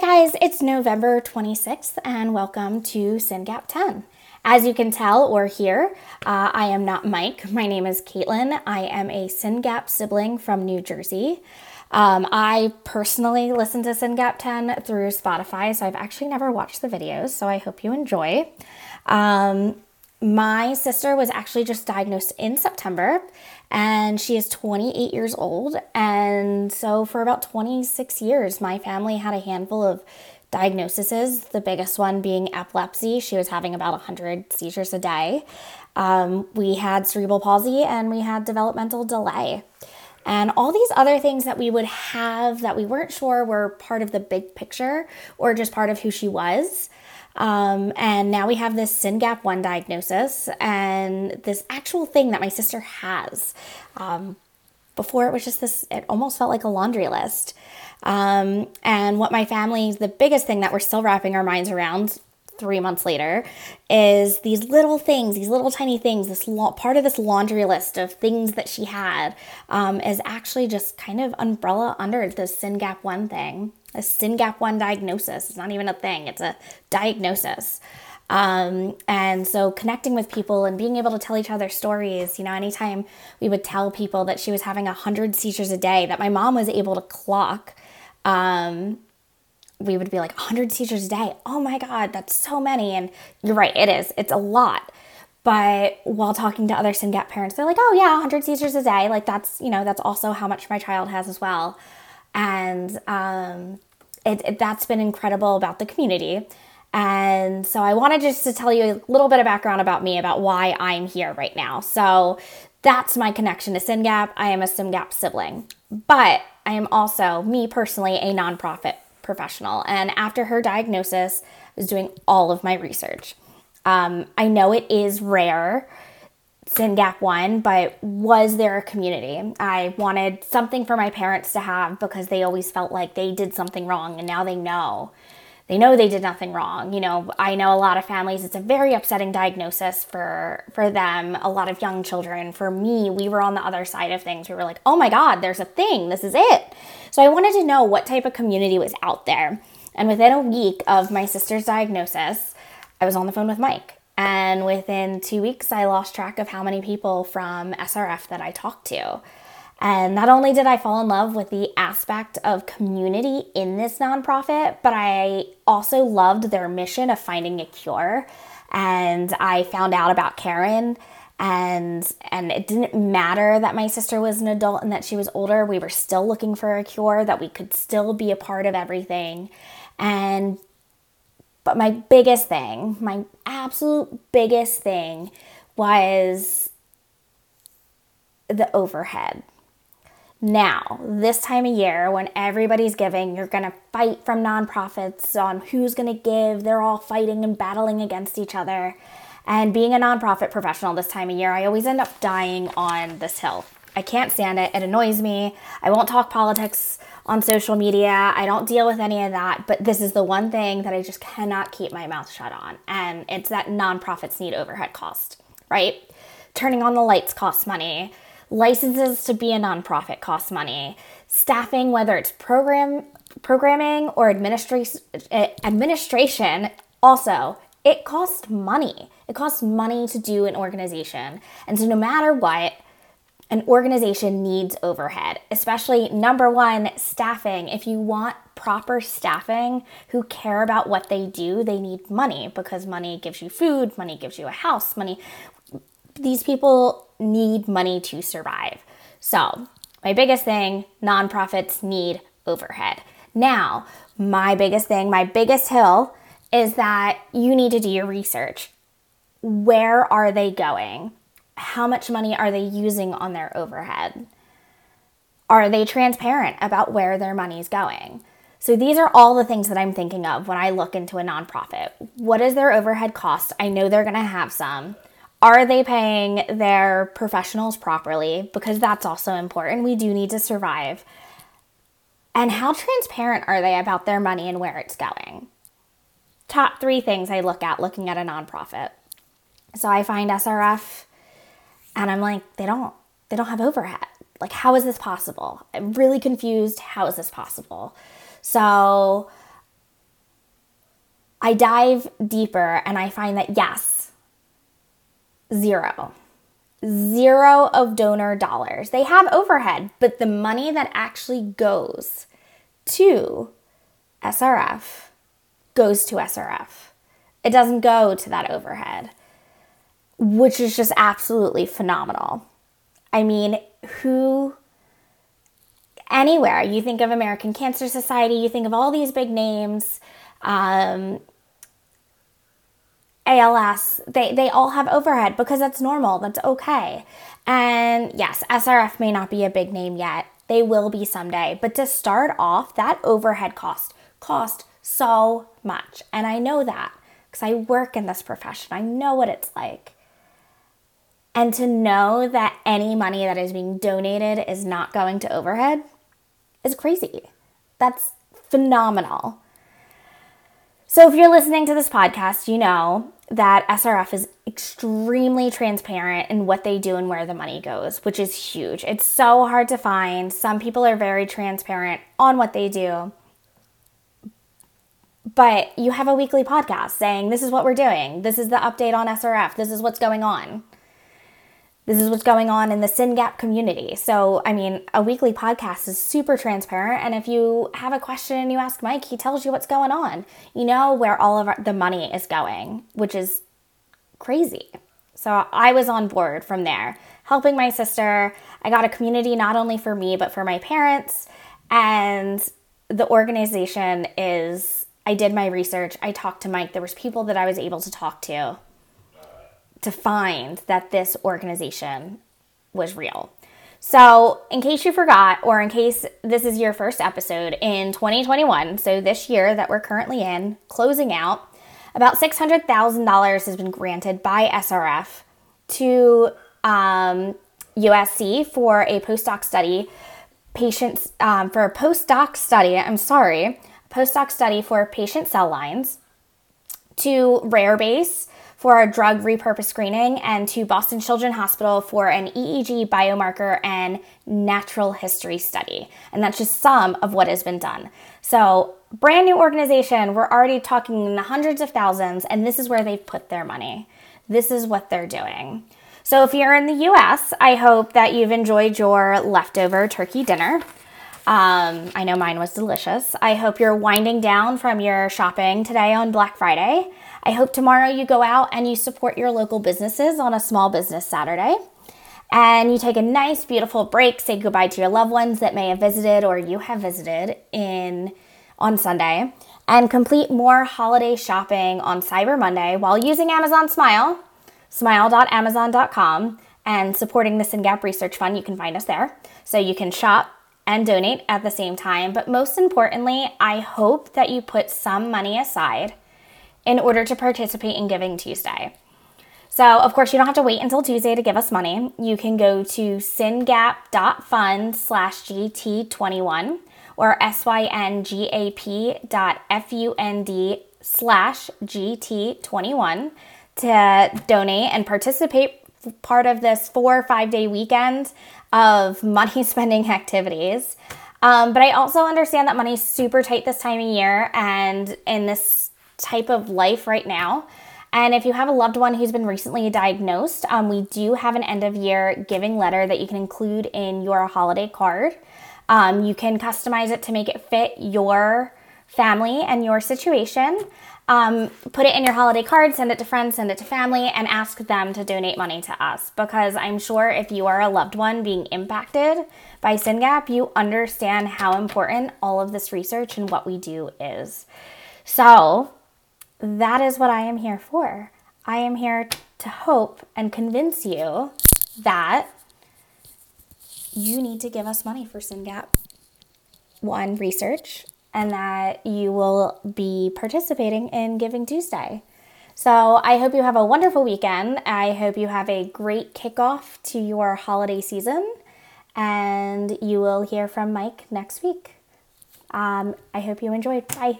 guys, it's November 26th, and welcome to SYNGAP 10. As you can tell or hear, uh, I am not Mike. My name is Caitlin. I am a SYNGAP sibling from New Jersey. Um, I personally listen to SYNGAP 10 through Spotify, so I've actually never watched the videos, so I hope you enjoy. Um, my sister was actually just diagnosed in September and she is 28 years old. And so, for about 26 years, my family had a handful of diagnoses, the biggest one being epilepsy. She was having about 100 seizures a day. Um, we had cerebral palsy and we had developmental delay. And all these other things that we would have that we weren't sure were part of the big picture or just part of who she was. Um, and now we have this SYNGAP 1 diagnosis and this actual thing that my sister has. Um, before it was just this, it almost felt like a laundry list. Um, and what my family, the biggest thing that we're still wrapping our minds around three months later is these little things, these little tiny things, this part of this laundry list of things that she had um, is actually just kind of umbrella under the SYNGAP 1 thing a SYNGAP 1 diagnosis. It's not even a thing, it's a diagnosis. Um, and so connecting with people and being able to tell each other stories, you know, anytime we would tell people that she was having 100 seizures a day, that my mom was able to clock, um, we would be like 100 seizures a day. Oh my God, that's so many. And you're right, it is. It's a lot. But while talking to other SYNGAP parents, they're like, oh yeah, 100 seizures a day. Like that's, you know, that's also how much my child has as well and um, it, it, that's been incredible about the community. And so I wanted just to tell you a little bit of background about me, about why I'm here right now. So that's my connection to SYNGAP. I am a SYNGAP sibling, but I am also, me personally, a nonprofit professional. And after her diagnosis, I was doing all of my research. Um, I know it is rare SYNGAP 1, but was there a community? I wanted something for my parents to have because they always felt like they did something wrong and now they know. They know they did nothing wrong. You know, I know a lot of families, it's a very upsetting diagnosis for for them, a lot of young children. For me, we were on the other side of things. We were like, "Oh my god, there's a thing. This is it." So I wanted to know what type of community was out there. And within a week of my sister's diagnosis, I was on the phone with Mike and within two weeks, I lost track of how many people from SRF that I talked to. And not only did I fall in love with the aspect of community in this nonprofit, but I also loved their mission of finding a cure. And I found out about Karen and and it didn't matter that my sister was an adult and that she was older. We were still looking for a cure that we could still be a part of everything. And but my biggest thing, my absolute biggest thing was the overhead. Now, this time of year when everybody's giving, you're going to fight from nonprofits on who's going to give. They're all fighting and battling against each other. And being a nonprofit professional this time of year, I always end up dying on this hill. I can't stand it. It annoys me. I won't talk politics on social media. I don't deal with any of that, but this is the one thing that I just cannot keep my mouth shut on. And it's that nonprofits need overhead cost, right? Turning on the lights costs money. Licenses to be a nonprofit costs money. Staffing, whether it's program programming or administration, eh, administration also it costs money. It costs money to do an organization. And so no matter what, an organization needs overhead, especially number one, staffing. If you want proper staffing who care about what they do, they need money because money gives you food, money gives you a house, money. These people need money to survive. So, my biggest thing nonprofits need overhead. Now, my biggest thing, my biggest hill is that you need to do your research. Where are they going? How much money are they using on their overhead? Are they transparent about where their money is going? So these are all the things that I'm thinking of when I look into a nonprofit. What is their overhead cost? I know they're going to have some. Are they paying their professionals properly? Because that's also important. We do need to survive. And how transparent are they about their money and where it's going? Top three things I look at looking at a nonprofit. So I find SRF and I'm like, they don't, they don't have overhead. Like, how is this possible? I'm really confused. How is this possible? So I dive deeper and I find that yes, zero. Zero of donor dollars. They have overhead, but the money that actually goes to SRF goes to SRF. It doesn't go to that overhead, which is just absolutely phenomenal. I mean, who anywhere you think of American Cancer Society, you think of all these big names, um, ALS, they, they all have overhead because that's normal, that's okay. And yes, SRF may not be a big name yet, they will be someday, but to start off, that overhead cost cost so much. And I know that because I work in this profession, I know what it's like. And to know that any money that is being donated is not going to overhead is crazy. That's phenomenal. So, if you're listening to this podcast, you know that SRF is extremely transparent in what they do and where the money goes, which is huge. It's so hard to find. Some people are very transparent on what they do. But you have a weekly podcast saying, This is what we're doing. This is the update on SRF. This is what's going on. This is what's going on in the SYNGAP community. So, I mean, a weekly podcast is super transparent. And if you have a question and you ask Mike, he tells you what's going on. You know where all of our, the money is going, which is crazy. So, I was on board from there, helping my sister. I got a community not only for me, but for my parents. And the organization is, I did my research. I talked to Mike. There was people that I was able to talk to to find that this organization was real. So, in case you forgot, or in case this is your first episode in 2021, so this year that we're currently in, closing out, about $600,000 has been granted by SRF to um, USC for a postdoc study. Patients, um, for a postdoc study, I'm sorry, postdoc study for patient cell lines, to Rarebase for a drug repurpose screening and to Boston Children's Hospital for an EEG biomarker and natural history study. And that's just some of what has been done. So, brand new organization, we're already talking in the hundreds of thousands, and this is where they've put their money. This is what they're doing. So, if you're in the US, I hope that you've enjoyed your leftover turkey dinner. Um, I know mine was delicious. I hope you're winding down from your shopping today on Black Friday. I hope tomorrow you go out and you support your local businesses on a small business Saturday. And you take a nice, beautiful break, say goodbye to your loved ones that may have visited or you have visited in on Sunday, and complete more holiday shopping on Cyber Monday while using Amazon Smile, smile.amazon.com, and supporting the SYNGAP Research Fund. You can find us there. So you can shop and donate at the same time. But most importantly, I hope that you put some money aside in order to participate in Giving Tuesday. So, of course, you don't have to wait until Tuesday to give us money. You can go to syngap.fund slash GT21 or syngap dot fund slash GT21 to donate and participate part of this four or five day weekend of money spending activities. Um, but I also understand that money's super tight this time of year and in this type of life right now. And if you have a loved one who's been recently diagnosed, um, we do have an end of year giving letter that you can include in your holiday card. Um, you can customize it to make it fit your family and your situation. Um, put it in your holiday card, send it to friends, send it to family, and ask them to donate money to us. Because I'm sure if you are a loved one being impacted by SYNGAP, you understand how important all of this research and what we do is. So, that is what I am here for. I am here to hope and convince you that you need to give us money for SYNGAP one research and that you will be participating in Giving Tuesday. So I hope you have a wonderful weekend. I hope you have a great kickoff to your holiday season, and you will hear from Mike next week. Um, I hope you enjoyed. Bye.